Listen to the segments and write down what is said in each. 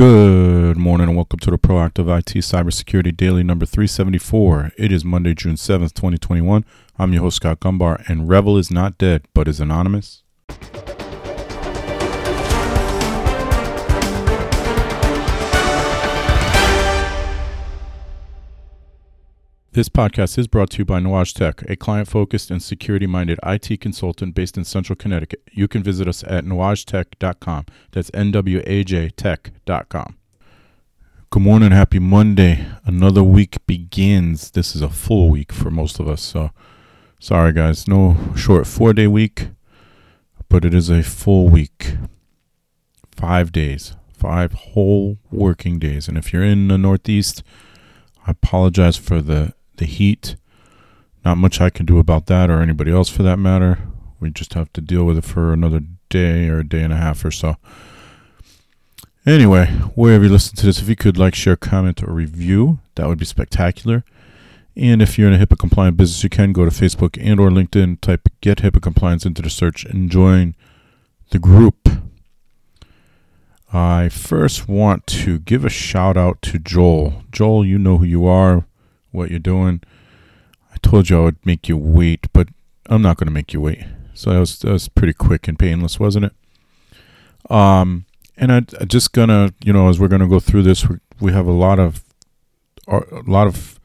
Good morning and welcome to the Proactive IT Cybersecurity Daily number 374. It is Monday, June 7th, 2021. I'm your host, Scott Gumbar, and REvil is not dead, but is anonymous. This podcast is brought to you by Nwaj Tech, a client focused and security minded IT consultant based in central Connecticut. You can visit us at nwajtech.com. That's N W A J tech.com. Good morning, happy Monday. Another week begins. This is a full week for most of us, so sorry, guys. No short four day week, but it is a full week. Five days, five whole working days. And if you're in the Northeast, I apologize for the the heat. Not much I can do about that or anybody else for that matter. We just have to deal with it for another day or a day and a half or so. Anyway, wherever you listen to this, if you could like, share, comment, or review, that would be spectacular. And if you're in a HIPAA compliant business, you can go to Facebook and or LinkedIn, type get HIPAA compliance into the search and join the group. I first want to give a shout out to Joel. Joel, you know who you are what you're doing. I told you I would make you wait, but I'm not going to make you wait. So that was that was pretty quick and painless, wasn't it? Um, and I, I just gonna, you know, as we're gonna go through this, we, we have a lot of a lot of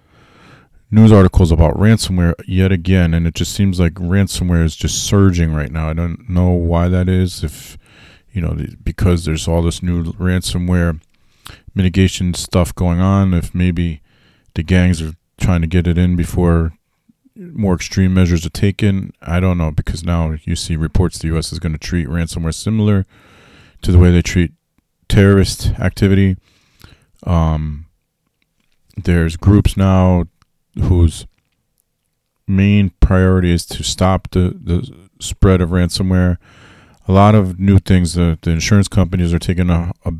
news articles about ransomware yet again, and it just seems like ransomware is just surging right now. I don't know why that is. If you know, because there's all this new ransomware mitigation stuff going on. If maybe the gangs are trying to get it in before more extreme measures are taken. I don't know because now you see reports the U.S. is going to treat ransomware similar to the way they treat terrorist activity. Um, there's groups now whose main priority is to stop the, the spread of ransomware. A lot of new things. The, the insurance companies are taking a, a,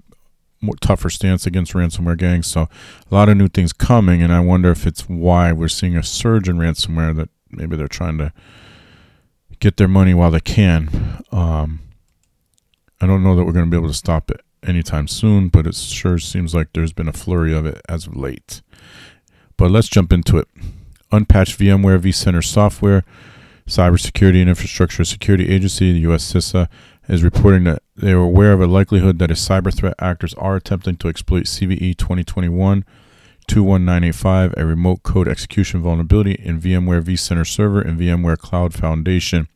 tougher stance against ransomware gangs. So a lot of new things coming, and I wonder if it's why we're seeing a surge in ransomware. That maybe they're trying to get their money while they can. Um, I don't know that we're going to be able to stop it anytime soon, but it sure seems like there's been a flurry of it as of late. But let's jump into it. Unpatched VMware vCenter software, Cybersecurity and Infrastructure Security Agency, the US CISA, is reporting that they are aware of a likelihood that a cyber threat actors are attempting to exploit CVE 2021 21985, a remote code execution vulnerability in VMware vCenter Server and VMware Cloud Foundation.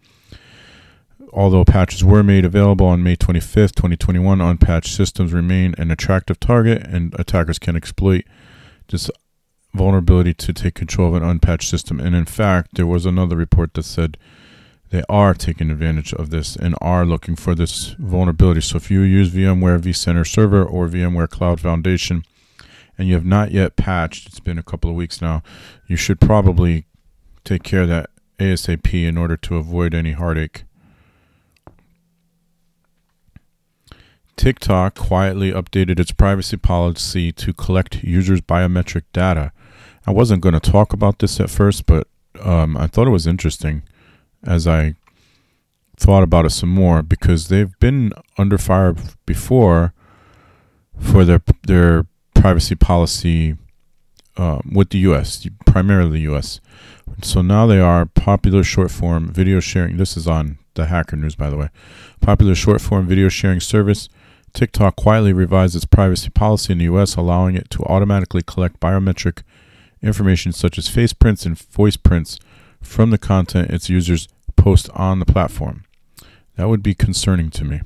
Although patches were made available on May 25th, 2021, unpatched systems remain an attractive target, and attackers can exploit this vulnerability to take control of an unpatched system. And in fact, there was another report that said they are taking advantage of this and are looking for this vulnerability. So if you use VMware vCenter Server or VMware Cloud Foundation and you have not yet patched, it's been a couple of weeks now, you should probably take care of that ASAP in order to avoid any heartache. TikTok quietly updated its privacy policy to collect users' biometric data. I wasn't going to talk about this at first, but um, I thought it was interesting as I thought about it some more because they've been under fire before for their their privacy policy um, with the U.S., primarily the U.S. So now they are popular short form video sharing. This is on the Hacker News, by the way. Popular short form video sharing service. TikTok quietly revised its privacy policy in the U.S., allowing it to automatically collect biometric information such as face prints and voice prints from the content its users post on the platform. That would be concerning to me.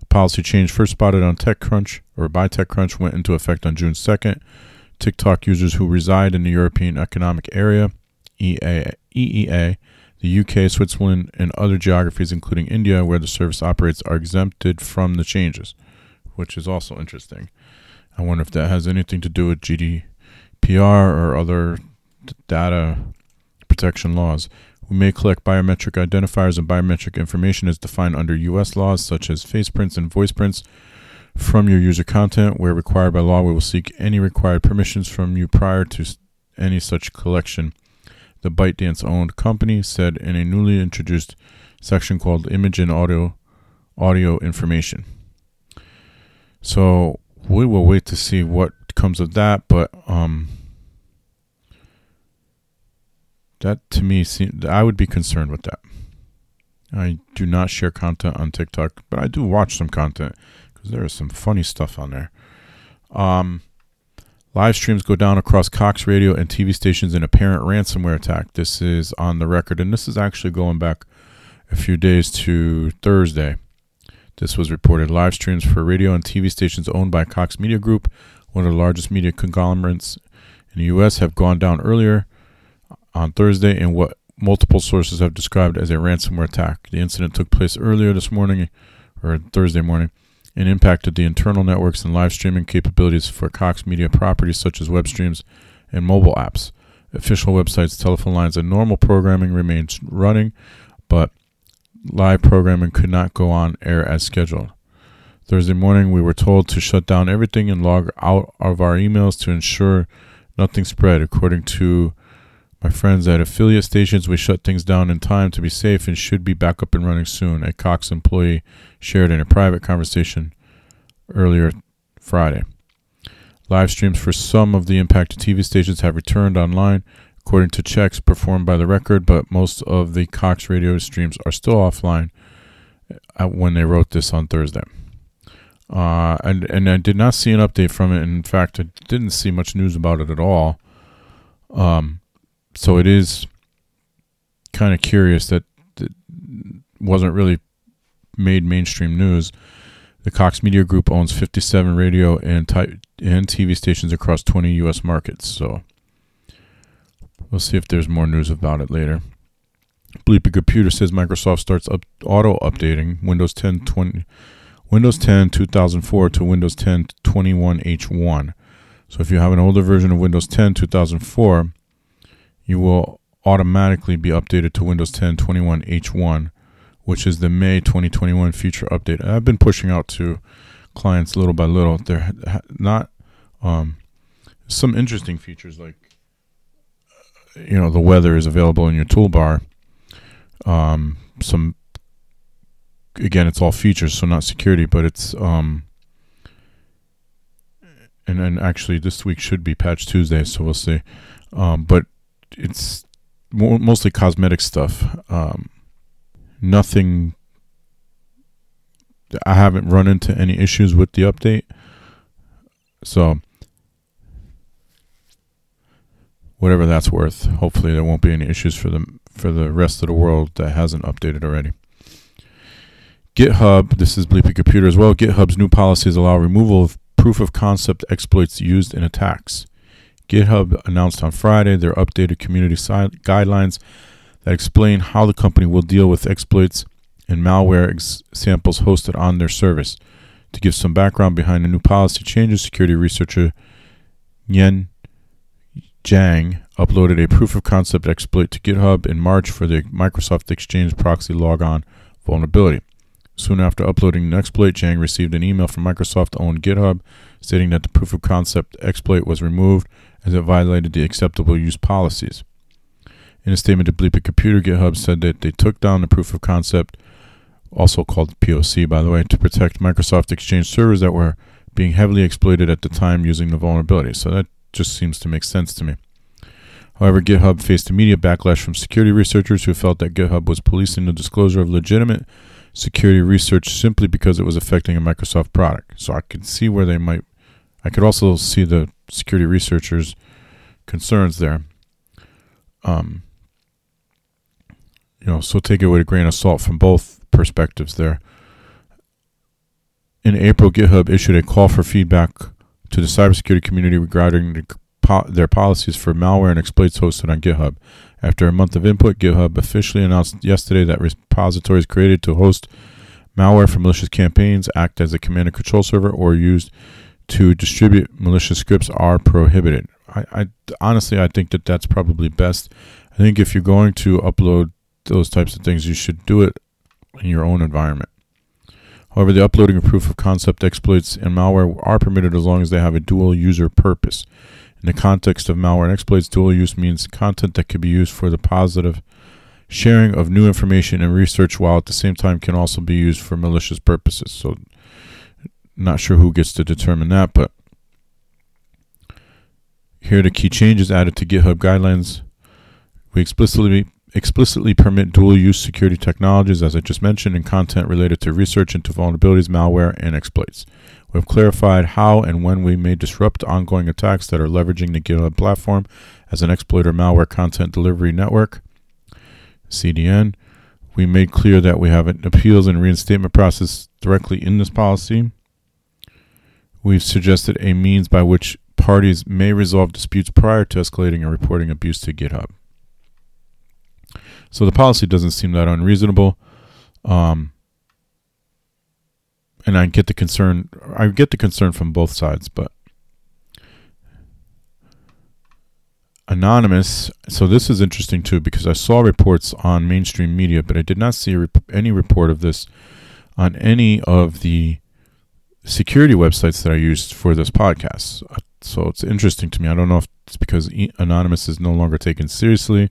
The policy change first spotted on TechCrunch or by TechCrunch went into effect on June 2nd. TikTok users who reside in the European Economic Area, EEA, EEA, the UK, Switzerland, and other geographies, including India, where the service operates, are exempted from the changes, which is also interesting. I wonder if that has anything to do with GDPR or other data protection laws. We may collect biometric identifiers and biometric information as defined under U.S. laws, such as face prints and voice prints, from your user content. Where required by law, we will seek any required permissions from you prior to any such collection. The ByteDance owned company said in a newly introduced section called Image and Audio Audio Information. So we will wait to see what comes of that. But um, that to me, seem, I would be concerned with that. I do not share content on TikTok, but I do watch some content because there is some funny stuff on there. Um, live streams go down across Cox radio and TV stations in apparent ransomware attack. This is on the record, and this is actually going back a few days to Thursday. This was reported. Live streams for radio and TV stations owned by Cox Media Group, one of the largest media conglomerates in the U.S., have gone down earlier on Thursday in what multiple sources have described as a ransomware attack. The incident took place earlier this morning, or Thursday morning, and impacted the internal networks and live streaming capabilities for Cox Media properties such as web streams and mobile apps. Official websites, telephone lines, and normal programming remains running, but live programming could not go on air as scheduled. Thursday morning, we were told to shut down everything and log out of our emails to ensure nothing spread. According to my friends at affiliate stations, we shut things down in time to be safe and should be back up and running soon, a Cox employee shared in a private conversation earlier Friday. Live streams for some of the impacted TV stations have returned online, according to checks performed by the record, but most of the Cox radio streams are still offline uh, when they wrote this on Thursday. Uh, and and I did not see an update from it. In fact, I didn't see much news about it at all. Um, so it is kind of curious that it wasn't really made mainstream news. The Cox Media Group owns 57 radio and, ty- and TV stations across 20 U.S. markets. So We'll see if there's more news about it later. Bleeping Computer says Microsoft starts up auto updating Windows 10 20, Windows 10 2004 to Windows 10 21H1. So if you have an older version of Windows 10 2004, you will automatically be updated to Windows 10 21H1, which is the May 2021 feature update. I've been pushing out to clients little by little. They're not um, some interesting features like you know the weather is available in your toolbar. Um, some again, it's all features, so not security, but it's um, and then actually this week should be Patch Tuesday, so we'll see. Um, but it's mo- mostly cosmetic stuff. Um, nothing. I haven't run into any issues with the update, so whatever that's worth. Hopefully, there won't be any issues for the for the rest of the world that hasn't updated already. GitHub, this is Bleeping Computer as well. GitHub's new policies allow removal of proof of concept exploits used in attacks. GitHub announced on Friday their updated community si- guidelines that explain how the company will deal with exploits and malware ex- samples hosted on their service. To give some background behind the new policy changes, security researcher Yen Jang uploaded a proof of concept exploit to GitHub in March for the Microsoft Exchange proxy logon vulnerability. Soon after uploading the exploit, Jang received an email from Microsoft owned GitHub stating that the proof of concept exploit was removed as it violated the acceptable use policies. In a statement to Bleeping Computer, GitHub said that they took down the proof of concept, also called POC by the way, to protect Microsoft Exchange servers that were being heavily exploited at the time using the vulnerability. So that just seems to make sense to me. However, GitHub faced immediate backlash from security researchers who felt that GitHub was policing the disclosure of legitimate security research simply because it was affecting a Microsoft product. So I can see where they might. I could also see the security researchers' concerns there. Um, you know, so take it with a grain of salt from both perspectives there. In April, GitHub issued a call for feedback to the cybersecurity community regarding the their policies for malware and exploits hosted on GitHub. After a month of input, GitHub officially announced yesterday that repositories created to host malware for malicious campaigns, act as a command and control server, or used to distribute malicious scripts are prohibited. I, I honestly, I think that that's probably best. I think if you're going to upload those types of things, you should do it in your own environment. However, the uploading of proof of concept exploits and malware are permitted as long as they have a dual user purpose. In the context of malware and exploits, dual use means content that can be used for the positive sharing of new information and research while at the same time can also be used for malicious purposes. So not sure who gets to determine that, but here are the key changes added to GitHub guidelines. We explicitly explicitly permit dual use security technologies, as I just mentioned, in content related to research into vulnerabilities, malware, and exploits. We have clarified how and when we may disrupt ongoing attacks that are leveraging the GitHub platform as an exploiter malware content delivery network, CDN. We made clear that we have an appeals and reinstatement process directly in this policy. We've suggested a means by which parties may resolve disputes prior to escalating and reporting abuse to GitHub. So the policy doesn't seem that unreasonable. Um, and I get the concern. I get the concern from both sides, but anonymous. So this is interesting too because I saw reports on mainstream media, but I did not see rep- any report of this on any of the security websites that I used for this podcast. So it's interesting to me. I don't know if it's because anonymous is no longer taken seriously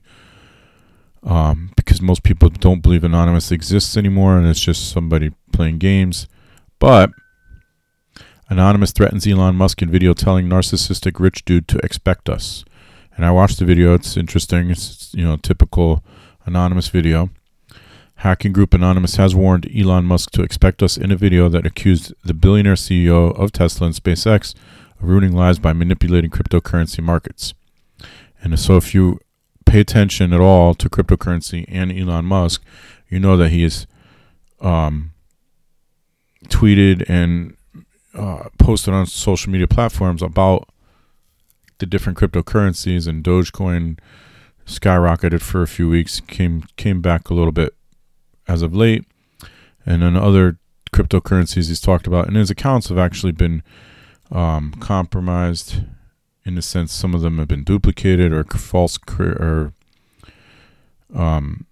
um, because most people don't believe Anonymous exists anymore and it's just somebody playing games. But Anonymous threatens Elon Musk in video telling narcissistic rich dude to expect us. And I watched the video. It's interesting. It's, you know, typical Anonymous video. Hacking group Anonymous has warned Elon Musk to expect us in a video that accused the billionaire CEO of Tesla and SpaceX of ruining lives by manipulating cryptocurrency markets. And so if you pay attention at all to cryptocurrency and Elon Musk, you know that he has um, tweeted and uh, posted on social media platforms about the different cryptocurrencies and Dogecoin skyrocketed for a few weeks, came came back a little bit as of late, and then other cryptocurrencies he's talked about, and his accounts have actually been um, compromised in the sense some of them have been duplicated or false or um,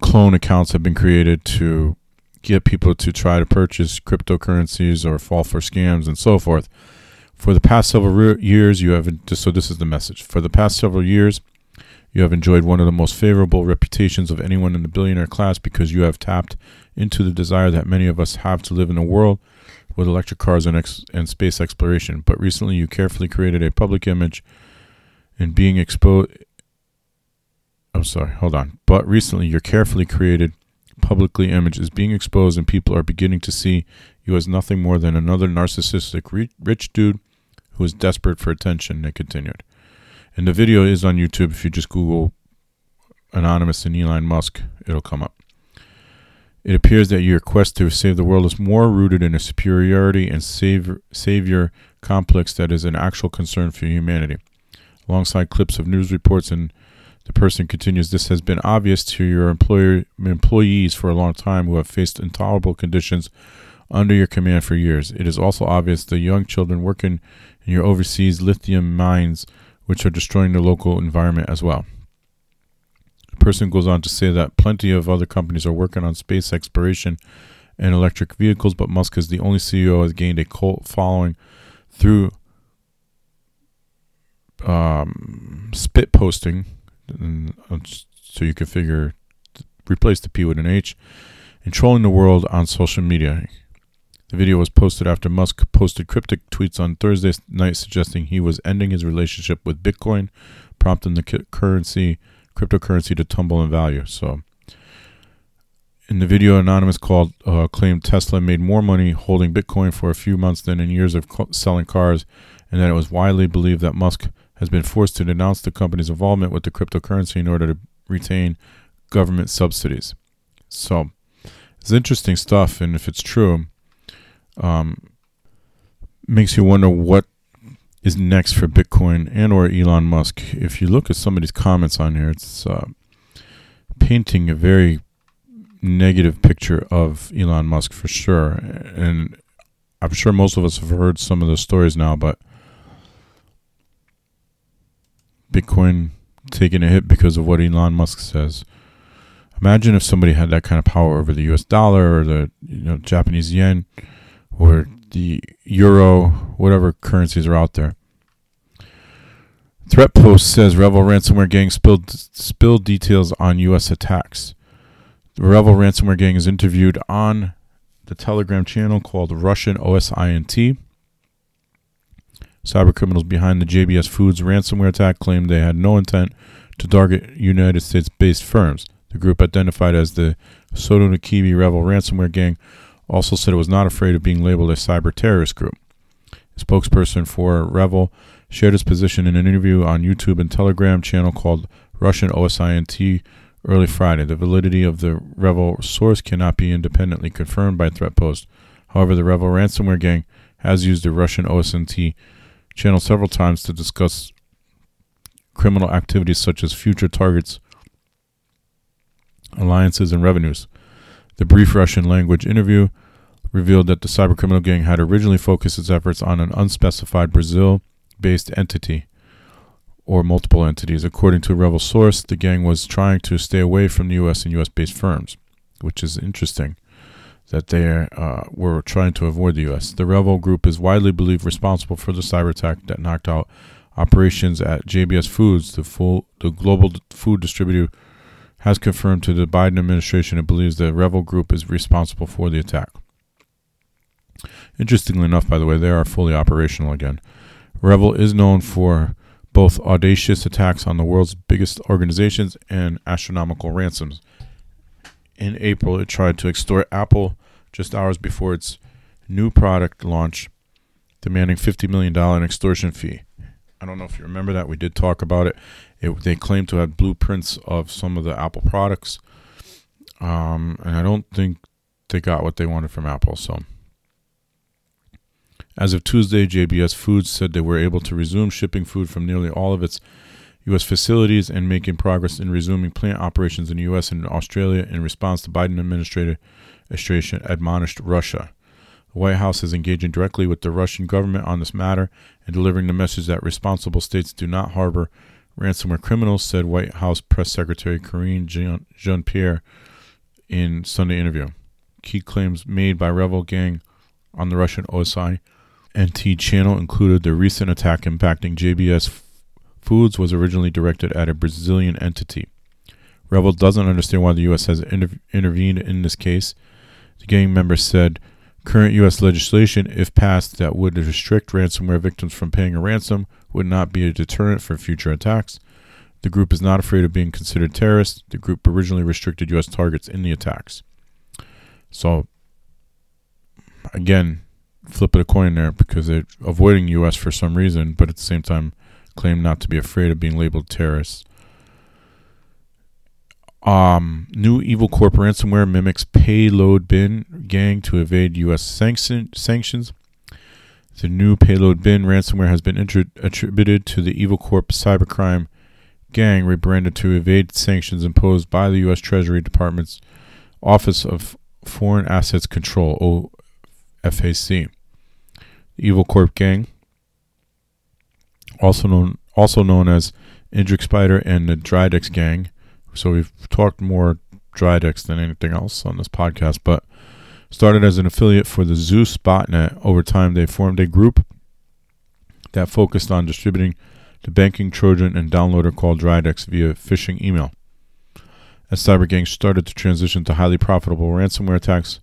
clone accounts have been created to get people to try to purchase cryptocurrencies or fall for scams and so forth. For the past several re- years, you have just so this is the message. For the past several years, you have enjoyed one of the most favorable reputations of anyone in the billionaire class because you have tapped into the desire that many of us have to live in a world with electric cars and, ex- and space exploration, but recently you carefully created a public image and being exposed. I'm sorry, hold on. But recently your carefully created publicly image is being exposed, and people are beginning to see you as nothing more than another narcissistic re- rich dude who is desperate for attention. They continued. And the video is on YouTube. If you just Google Anonymous and Elon Musk, it'll come up. It appears that your quest to save the world is more rooted in a superiority and savior, savior complex that is an actual concern for humanity. Alongside clips of news reports, and the person continues, This has been obvious to your employer, employees for a long time who have faced intolerable conditions under your command for years. It is also obvious the young children working in your overseas lithium mines, which are destroying the local environment as well. The person goes on to say that plenty of other companies are working on space exploration and electric vehicles, but Musk is the only CEO who has gained a cult following through um, spit posting. Uh, so you can figure replace the P with an H and trolling the world on social media. The video was posted after Musk posted cryptic tweets on Thursday night suggesting he was ending his relationship with Bitcoin, prompting the currency cryptocurrency to tumble in value. So, in the video, Anonymous called uh, claimed Tesla made more money holding Bitcoin for a few months than in years of co- selling cars, and that it was widely believed that Musk has been forced to denounce the company's involvement with the cryptocurrency in order to retain government subsidies. So, it's interesting stuff, and if it's true, um, makes you wonder what is next for Bitcoin and or Elon Musk. If you look at some of these comments on here, it's uh, painting a very negative picture of Elon Musk for sure. And I'm sure most of us have heard some of the stories now, but Bitcoin taking a hit because of what Elon Musk says. Imagine if somebody had that kind of power over the US dollar or the you know Japanese yen or the euro, whatever currencies are out there. Threat post says REvil ransomware gang spilled spilled details on U.S. attacks. The REvil ransomware gang is interviewed on the Telegram channel called Russian OSINT. Cyber criminals behind the JBS Foods ransomware attack claimed they had no intent to target United States based firms. The group, identified as the Sodinokibi REvil ransomware gang, also said it was not afraid of being labeled a cyber terrorist group. A spokesperson for REvil shared his position in an interview on YouTube and Telegram channel called Russian OSINT early Friday. The validity of the REvil source cannot be independently confirmed by Threatpost. However, the REvil ransomware gang has used the Russian OSINT channel several times to discuss criminal activities such as future targets, alliances, and revenues. The brief Russian language interview revealed that the cybercriminal gang had originally focused its efforts on an unspecified Brazil based entity or multiple entities. According to a REvil source, the gang was trying to stay away from the U.S. and U.S. based firms, which is interesting that they uh, were trying to avoid the U.S. The REvil group is widely believed responsible for the cyber attack that knocked out operations at JBS Foods, the full the global food distributor. Has confirmed to the Biden administration it believes the REvil group is responsible for the attack. Interestingly enough, by the way, they are fully operational again. REvil is known for both audacious attacks on the world's biggest organizations and astronomical ransoms. In April, it tried to extort Apple just hours before its new product launch, demanding $50 million in extortion fee. I don't know if you remember that. We did talk about it. it they claimed to have blueprints of some of the Apple products. Um, and I don't think they got what they wanted from Apple. So as of Tuesday, JBS Foods said they were able to resume shipping food from nearly all of its U.S. facilities and making progress in resuming plant operations in the U.S. and Australia in response to Biden administration admonished Russia. The White House is engaging directly with the Russian government on this matter and delivering the message that responsible states do not harbor ransomware criminals, said White House Press Secretary Karine Jean Pierre in Sunday interview. Key claims made by REvil Gang on the Russian OSI NT channel included the recent attack impacting JBS Foods was originally directed at a Brazilian entity. REvil doesn't understand why the U.S. has inter- intervened in this case. The gang member said current U.S. legislation, if passed, that would restrict ransomware victims from paying a ransom would not be a deterrent for future attacks. The group is not afraid of being considered terrorists. The group originally restricted U.S. targets in the attacks. So, again, flip of a coin there because they're avoiding U.S. for some reason, but at the same time claim not to be afraid of being labeled terrorists. Um, new evil corp ransomware mimics payload bin gang to evade U.S. Sanction, sanctions. The new payload bin ransomware has been attributed to the evil corp cybercrime gang, rebranded to evade sanctions imposed by the U.S. Treasury Department's Office of Foreign Assets Control (OFAC). The Evil Corp Gang, also known also known as Indrik Spider and the Dridex Gang. So we've talked more Dridex than anything else on this podcast, but started as an affiliate for the Zeus botnet. Over time, they formed a group that focused on distributing the banking Trojan and downloader called Dridex via phishing email. As cyber gangs started to transition to highly profitable ransomware attacks,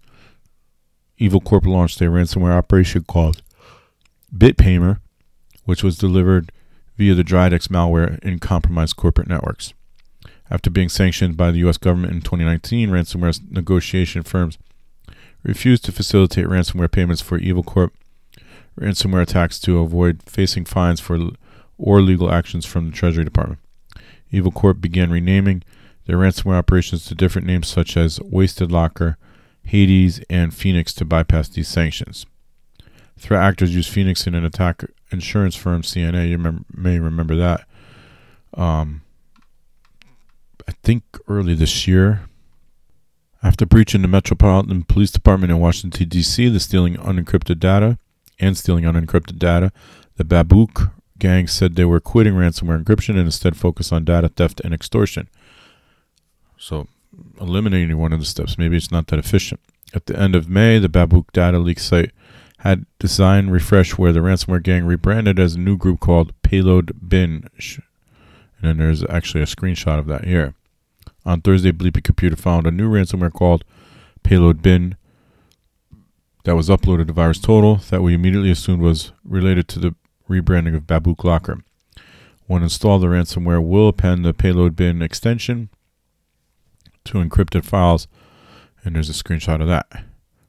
Evil Corp launched a ransomware operation called BitPaymer, which was delivered via the Dridex malware in compromised corporate networks. After being sanctioned by the U.S. government in 2019, ransomware negotiation firms refused to facilitate ransomware payments for Evil Corp ransomware attacks to avoid facing fines for or legal actions from the Treasury Department. Evil Corp began renaming their ransomware operations to different names such as Wasted Locker, Hades, and Phoenix to bypass these sanctions. Threat actors used Phoenix in an attack insurance firm, CNA. You may remember that. Um, I think early this year, after breaching the Metropolitan Police Department in Washington, D.C., the stealing unencrypted data and stealing unencrypted data, the Babuk gang said they were quitting ransomware encryption and instead focus on data theft and extortion. So, eliminating one of the steps, maybe it's not that efficient. At the end of May, the Babuk data leak site had design refresh where the ransomware gang rebranded as a new group called Payload Bin. And then there's actually a screenshot of that here. On Thursday, Bleeping Computer found a new ransomware called Payload Bin that was uploaded to VirusTotal that we immediately assumed was related to the rebranding of Babuk Locker. When installed, the ransomware will append the payload bin extension to encrypted files, and there's a screenshot of that.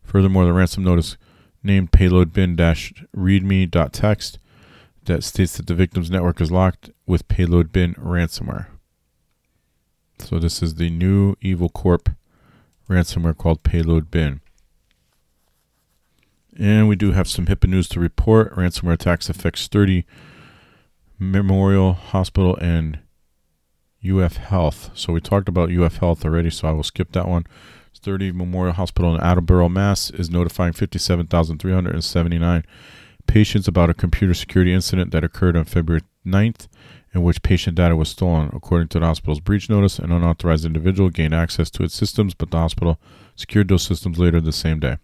Furthermore, the ransom notice named payload bin readme.txt that states that the victim's network is locked with payload bin ransomware. So this is the new Evil Corp ransomware called Payload Bin. And we do have some HIPAA news to report. Ransomware attacks affect Sturdy Memorial Hospital and UF Health. So we talked about UF Health already, so I will skip that one. Sturdy Memorial Hospital in Attleboro, Mass. is notifying 57,379 patients about a computer security incident that occurred on February 9th in which patient data was stolen. According to the hospital's breach notice, an unauthorized individual gained access to its systems, but the hospital secured those systems later the same day.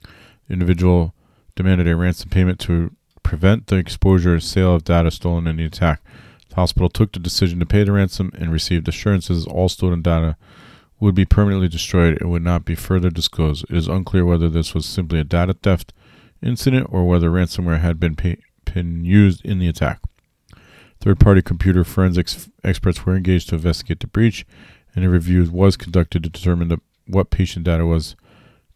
The individual demanded a ransom payment to prevent the exposure or sale of data stolen in the attack. The hospital took the decision to pay the ransom and received assurances all stolen data would be permanently destroyed and would not be further disclosed. It is unclear whether this was simply a data theft incident or whether ransomware had been, pay- been used in the attack. Third party computer forensics experts were engaged to investigate the breach, and a review was conducted to determine the, what patient data was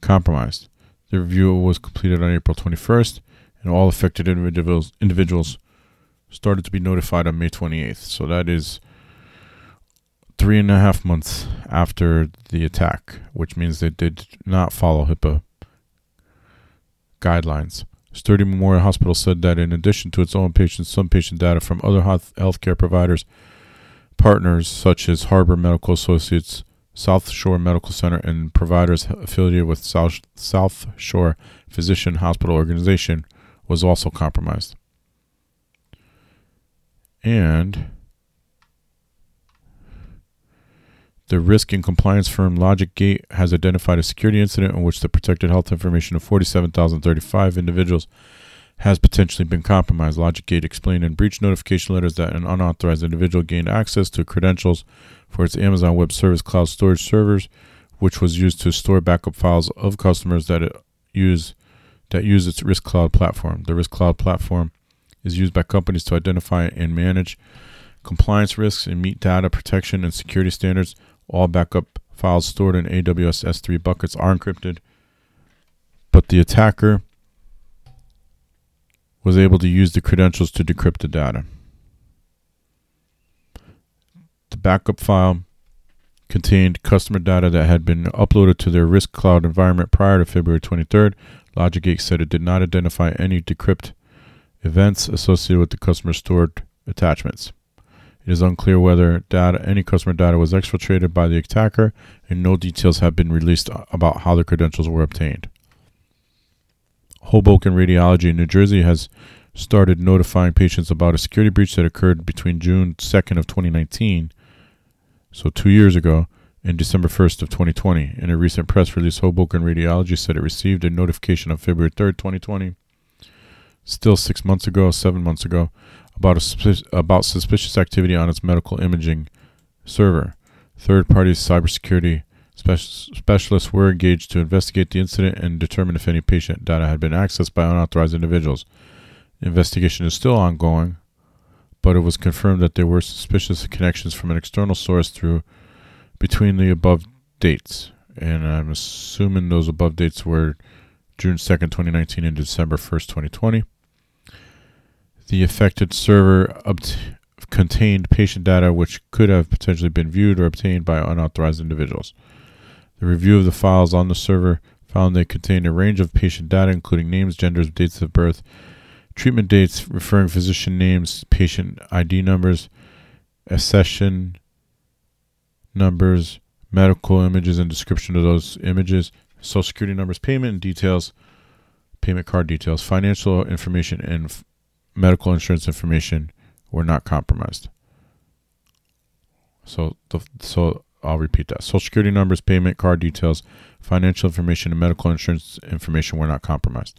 compromised. The review was completed on April 21st, and all affected individuals, individuals started to be notified on May 28th. So that is three and a half months after the attack, which means they did not follow HIPAA guidelines. Sturdy Memorial Hospital said that in addition to its own patients, some patient data from other health healthcare providers, partners such as Harbor Medical Associates, South Shore Medical Center, and providers affiliated with South, South Shore Physician Hospital Organization was also compromised. And The risk and compliance firm LogicGate has identified a security incident in which the protected health information of 47,035 individuals has potentially been compromised. LogicGate explained in breach notification letters that an unauthorized individual gained access to credentials for its Amazon Web Service cloud storage servers, which was used to store backup files of customers that use that use its Risk Cloud platform. The Risk Cloud platform is used by companies to identify and manage compliance risks and meet data protection and security standards all backup files stored in AWS S3 buckets are encrypted, but the attacker was able to use the credentials to decrypt the data. The backup file contained customer data that had been uploaded to their Risk Cloud environment prior to February 23rd. LogicGate said it did not identify any decrypt events associated with the customer stored attachments. It is unclear whether data, any customer data was exfiltrated by the attacker, and no details have been released about how the credentials were obtained. Hoboken Radiology in New Jersey has started notifying patients about a security breach that occurred between June 2nd of 2019, so 2 years ago, and December 1st of 2020. In a recent press release, Hoboken Radiology said it received a notification on February 3rd, 2020, still 6 months ago, 7 months ago, about, about suspicious activity on its medical imaging server. Third party cybersecurity speci- specialists were engaged to investigate the incident and determine if any patient data had been accessed by unauthorized individuals. The investigation is still ongoing, but it was confirmed that there were suspicious connections from an external source through between the above dates. And I'm assuming those above dates were June 2nd, 2019 and December 1st, 2020. The affected server obt- contained patient data which could have potentially been viewed or obtained by unauthorized individuals. The review of the files on the server found they contained a range of patient data, including names, genders, dates of birth, treatment dates, referring physician names, patient ID numbers, accession numbers, medical images and description of those images, social security numbers, payment details, payment card details, financial information, and medical insurance information were not compromised. So, the, so I'll repeat that: Social security numbers, payment card details, financial information, and medical insurance information were not compromised.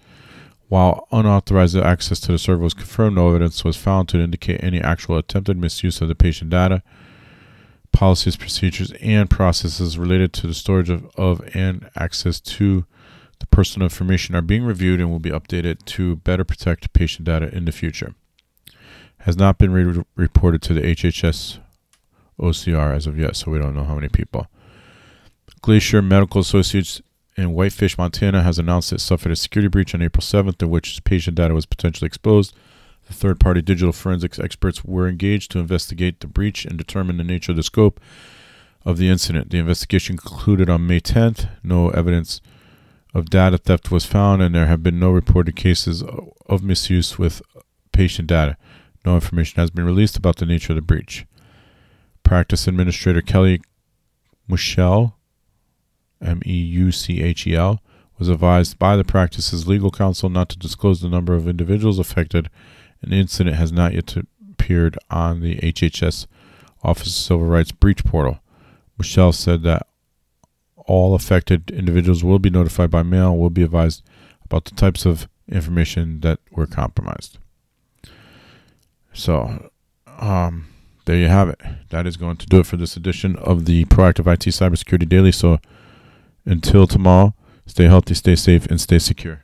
While unauthorized access to the server was confirmed, no evidence was found to indicate any actual attempted misuse of the patient data. Policies, procedures, and processes related to the storage of, of and access to The personal information are being reviewed and will be updated to better protect patient data in the future. Has not been re- reported to the HHS OCR as of yet, so we don't know how many people. Glacier Medical Associates in Whitefish, Montana, has announced it suffered a security breach on April 7th, in which patient data was potentially exposed. The third party digital forensics experts were engaged to investigate the breach and determine the nature of the scope of the incident. The investigation concluded on May 10th. No evidence of data theft was found, and there have been no reported cases of misuse with patient data. No information has been released about the nature of the breach. Practice Administrator Kelly Meuchel, M E U C H E L, was advised by the practice's legal counsel not to disclose the number of individuals affected. An incident has not yet appeared on the HHS Office of Civil Rights breach portal. Michelle said that all affected individuals will be notified by mail will be advised about the types of information that were compromised. So, um, there you have it. That is going to do it for this edition of the Proactive IT Cybersecurity Daily. So, until tomorrow, stay healthy, stay safe, and stay secure.